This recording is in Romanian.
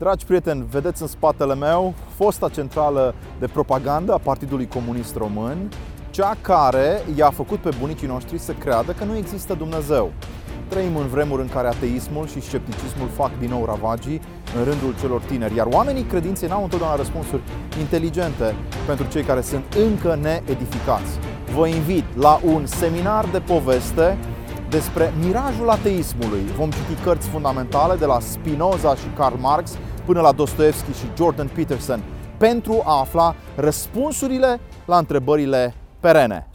Dragi prieteni, vedeți în spatele meu fosta centrală de propagandă a Partidului Comunist Român, cea care i-a făcut pe bunicii noștri să creadă că nu există Dumnezeu. Trăim în vremuri în care ateismul și scepticismul fac din nou ravagii în rândul celor tineri, iar oamenii credinței n-au întotdeauna răspunsuri inteligente pentru cei care sunt încă needificați. Vă invit la un seminar de poveste despre mirajul ateismului. Vom citi cărți fundamentale de la Spinoza și Karl Marx până la Dostoevski și Jordan Peterson pentru a afla răspunsurile la întrebările perene.